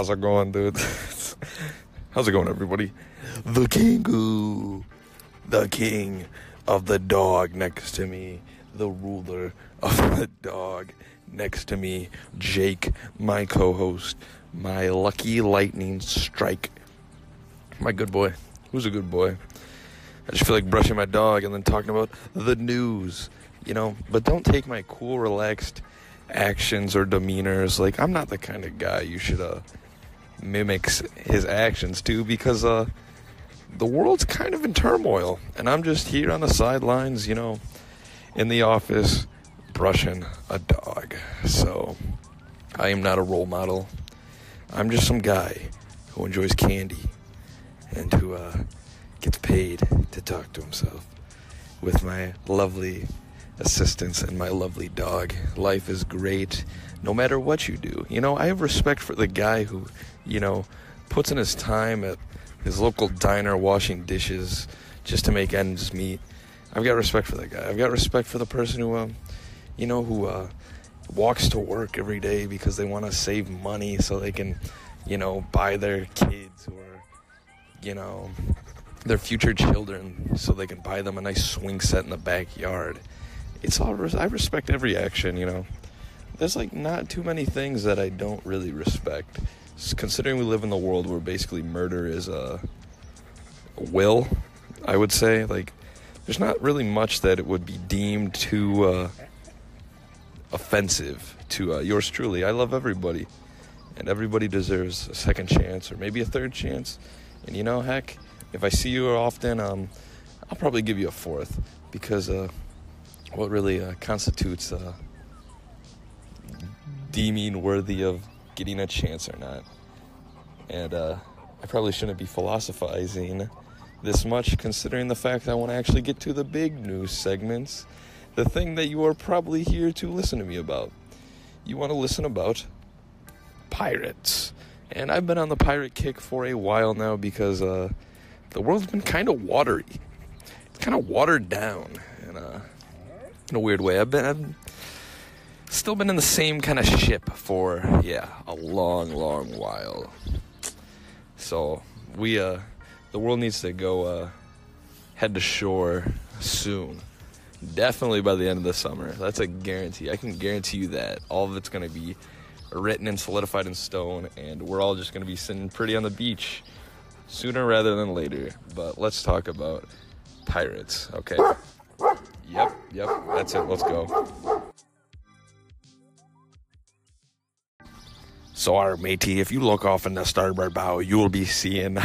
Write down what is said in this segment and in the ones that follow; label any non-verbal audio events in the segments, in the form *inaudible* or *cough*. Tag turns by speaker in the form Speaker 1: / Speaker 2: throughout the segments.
Speaker 1: How's it going, dude? *laughs* How's it going, everybody? The Kingu, the king of the dog next to me, the ruler of *laughs* the dog next to me, Jake, my co host, my lucky lightning strike. My good boy. Who's a good boy? I just feel like brushing my dog and then talking about the news, you know. But don't take my cool, relaxed actions or demeanors. Like, I'm not the kind of guy you should uh, mimic his actions too, because uh, the world's kind of in turmoil. And I'm just here on the sidelines, you know, in the office, brushing a dog. So, I am not a role model. I'm just some guy who enjoys candy and who uh, gets paid to talk to himself with my lovely assistants and my lovely dog. Life is great no matter what you do. You know, I have respect for the guy who, you know, puts in his time at his local diner washing dishes just to make ends meet. I've got respect for that guy. I've got respect for the person who, um, you know, who uh, walks to work every day because they want to save money so they can, you know, buy their kids or, you know, their future children so they can buy them a nice swing set in the backyard. It's all I respect every action, you know. There's like not too many things that I don't really respect. Considering we live in the world where basically murder is a, will, I would say like there's not really much that it would be deemed too uh, offensive to uh, yours truly. I love everybody, and everybody deserves a second chance or maybe a third chance. And you know, heck, if I see you often, um, I'll probably give you a fourth because uh, what really uh, constitutes uh, deeming worthy of getting a chance or not. And uh, I probably shouldn't be philosophizing this much considering the fact that I want to actually get to the big news segments, the thing that you are probably here to listen to me about. You want to listen about pirates. And I've been on the pirate kick for a while now because uh, the world's been kind of watery. It's kind of watered down in a, in a weird way. I've been I've still been in the same kind of ship for yeah a long, long while. So we uh, the world needs to go uh, head to shore soon. Definitely by the end of the summer. That's a guarantee. I can guarantee you that all of it's going to be written and solidified in stone, and we're all just going to be sitting pretty on the beach sooner rather than later. But let's talk about pirates, okay? Yep, that's it. Let's go. So, our matey, if you look off in the starboard bow, you will be seeing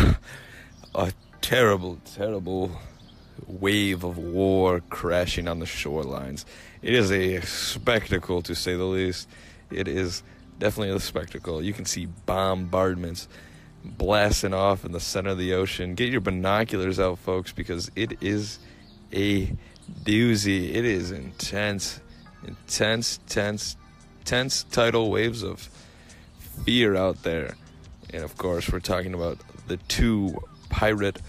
Speaker 1: a terrible, terrible wave of war crashing on the shorelines. It is a spectacle, to say the least. It is definitely a spectacle. You can see bombardments blasting off in the center of the ocean. Get your binoculars out, folks, because it is a doozy. It is intense, intense, tense, tense tidal waves of fear out there. And of course, we're talking about the two pirate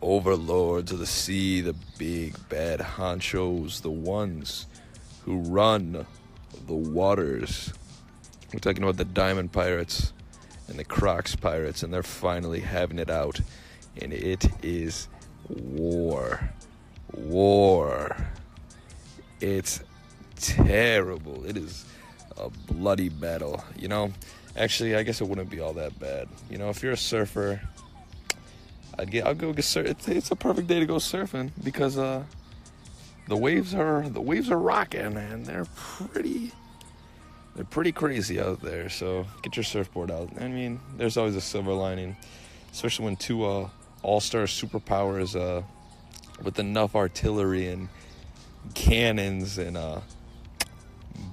Speaker 1: overlords of the sea, the big bad honchos, the ones who run the waters. We're talking about the Diamond Pirates and the Crocs Pirates, and they're finally having it out. And it is war. War. It's terrible. It is a bloody battle. You know, actually, I guess it wouldn't be all that bad. You know, if you're a surfer, I'd get. I'll go get surf. It's, it's a perfect day to go surfing because uh, the waves are the waves are rocking and they're pretty they're pretty crazy out there. So get your surfboard out. I mean, there's always a silver lining, especially when two uh, all-star superpowers uh, with enough artillery and cannons and uh,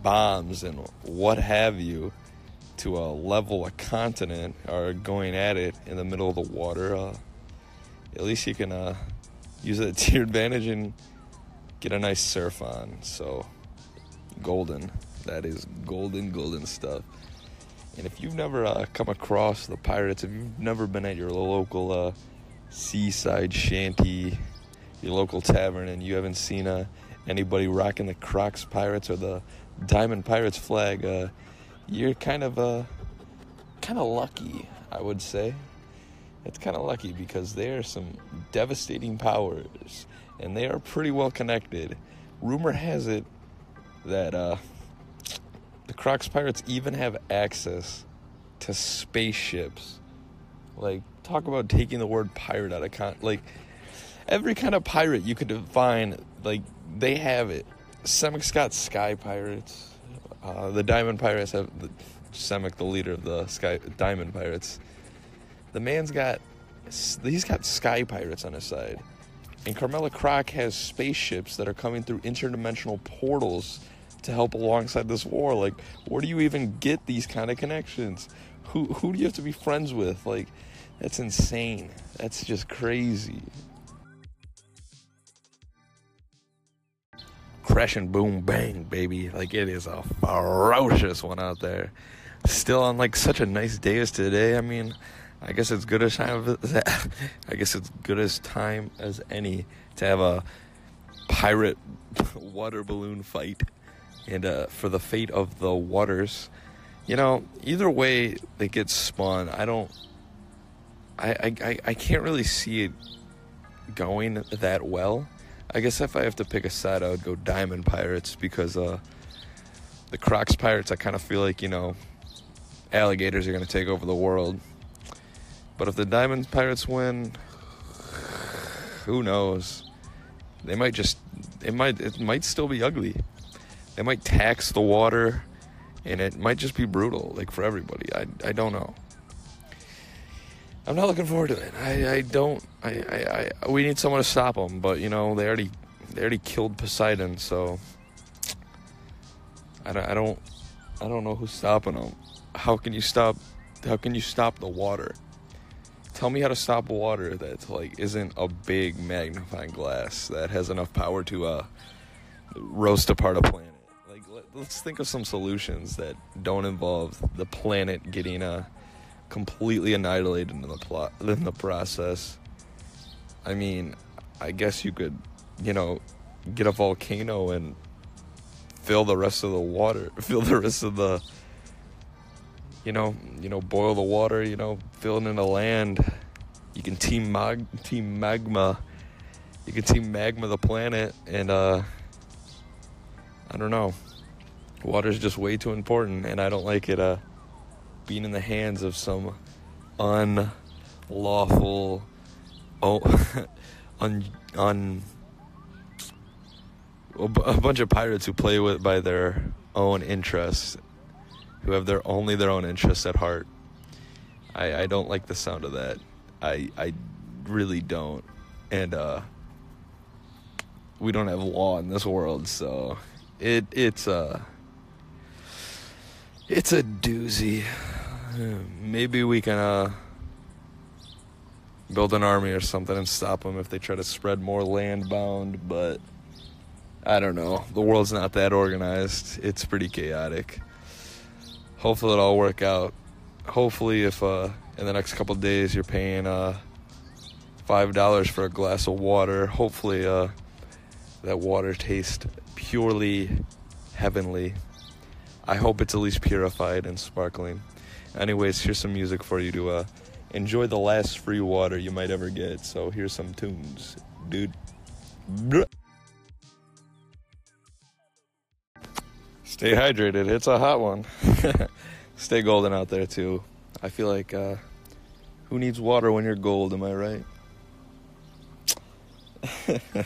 Speaker 1: bombs and what have you to uh, level a continent are going at it in the middle of the water. Uh, at least you can uh, use it to your advantage and get a nice surf on. So golden. That is golden, golden stuff. And if you've never uh, come across the pirates, if you've never been at your local uh, seaside shanty, your local tavern, and you haven't seen uh, anybody rocking the Crocs Pirates or the Diamond Pirates flag, uh, you're kind of uh, kind of lucky, I would say. It's kind of lucky because they are some devastating powers and they are pretty well connected. Rumor has it that uh, the Crocs pirates even have access to spaceships. Like, talk about taking the word pirate out of con. Like, every kind of pirate you could define, like, they have it. Semek's got sky pirates. Uh, the diamond pirates have the, the leader of the sky diamond pirates. The man's got he's got sky pirates on his side. And Carmela Croc has spaceships that are coming through interdimensional portals to help alongside this war. Like, where do you even get these kind of connections? Who who do you have to be friends with? Like, that's insane. That's just crazy. And boom bang, baby. Like it is a ferocious one out there. Still on like such a nice day as today. I mean, I guess it's good as time. *laughs* I guess it's good as time as any to have a pirate *laughs* water balloon fight, and uh, for the fate of the waters. You know, either way they get spun, I don't. I I I can't really see it going that well. I guess if I have to pick a side, I would go Diamond Pirates because uh, the Crocs Pirates. I kind of feel like you know, alligators are going to take over the world but if the Diamond Pirates win, who knows? They might just it might it might still be ugly. They might tax the water and it might just be brutal like for everybody. I I don't know. I'm not looking forward to it. I, I don't I, I, I we need someone to stop them, but you know, they already they already killed Poseidon, so I don't I don't I don't know who's stopping them. How can you stop how can you stop the water? tell me how to stop water that like isn't a big magnifying glass that has enough power to uh, roast apart a planet. Like let, us think of some solutions that don't involve the planet getting uh, completely annihilated in the plot in the process. I mean, I guess you could, you know, get a volcano and fill the rest of the water, *laughs* fill the rest of the you know, you know, boil the water, you know, fill it the land. You can team mag team magma. You can team magma the planet and uh I don't know. Water's just way too important and I don't like it uh being in the hands of some unlawful oh *laughs* un un a bunch of pirates who play with by their own interests who have their only their own interests at heart. I, I don't like the sound of that. I I really don't. And uh we don't have law in this world, so it it's a uh, it's a doozy. *sighs* Maybe we can uh build an army or something and stop them if they try to spread more land bound, but I don't know. The world's not that organized. It's pretty chaotic hopefully it'll all work out. Hopefully, if uh, in the next couple days you're paying uh, five dollars for a glass of water, hopefully uh, that water tastes purely heavenly. I hope it's at least purified and sparkling. Anyways, here's some music for you to uh, enjoy the last free water you might ever get. So here's some tunes, dude. Stay hydrated. It's a hot one. *laughs* Stay golden out there too. I feel like uh, who needs water when you're gold? Am I right? *laughs*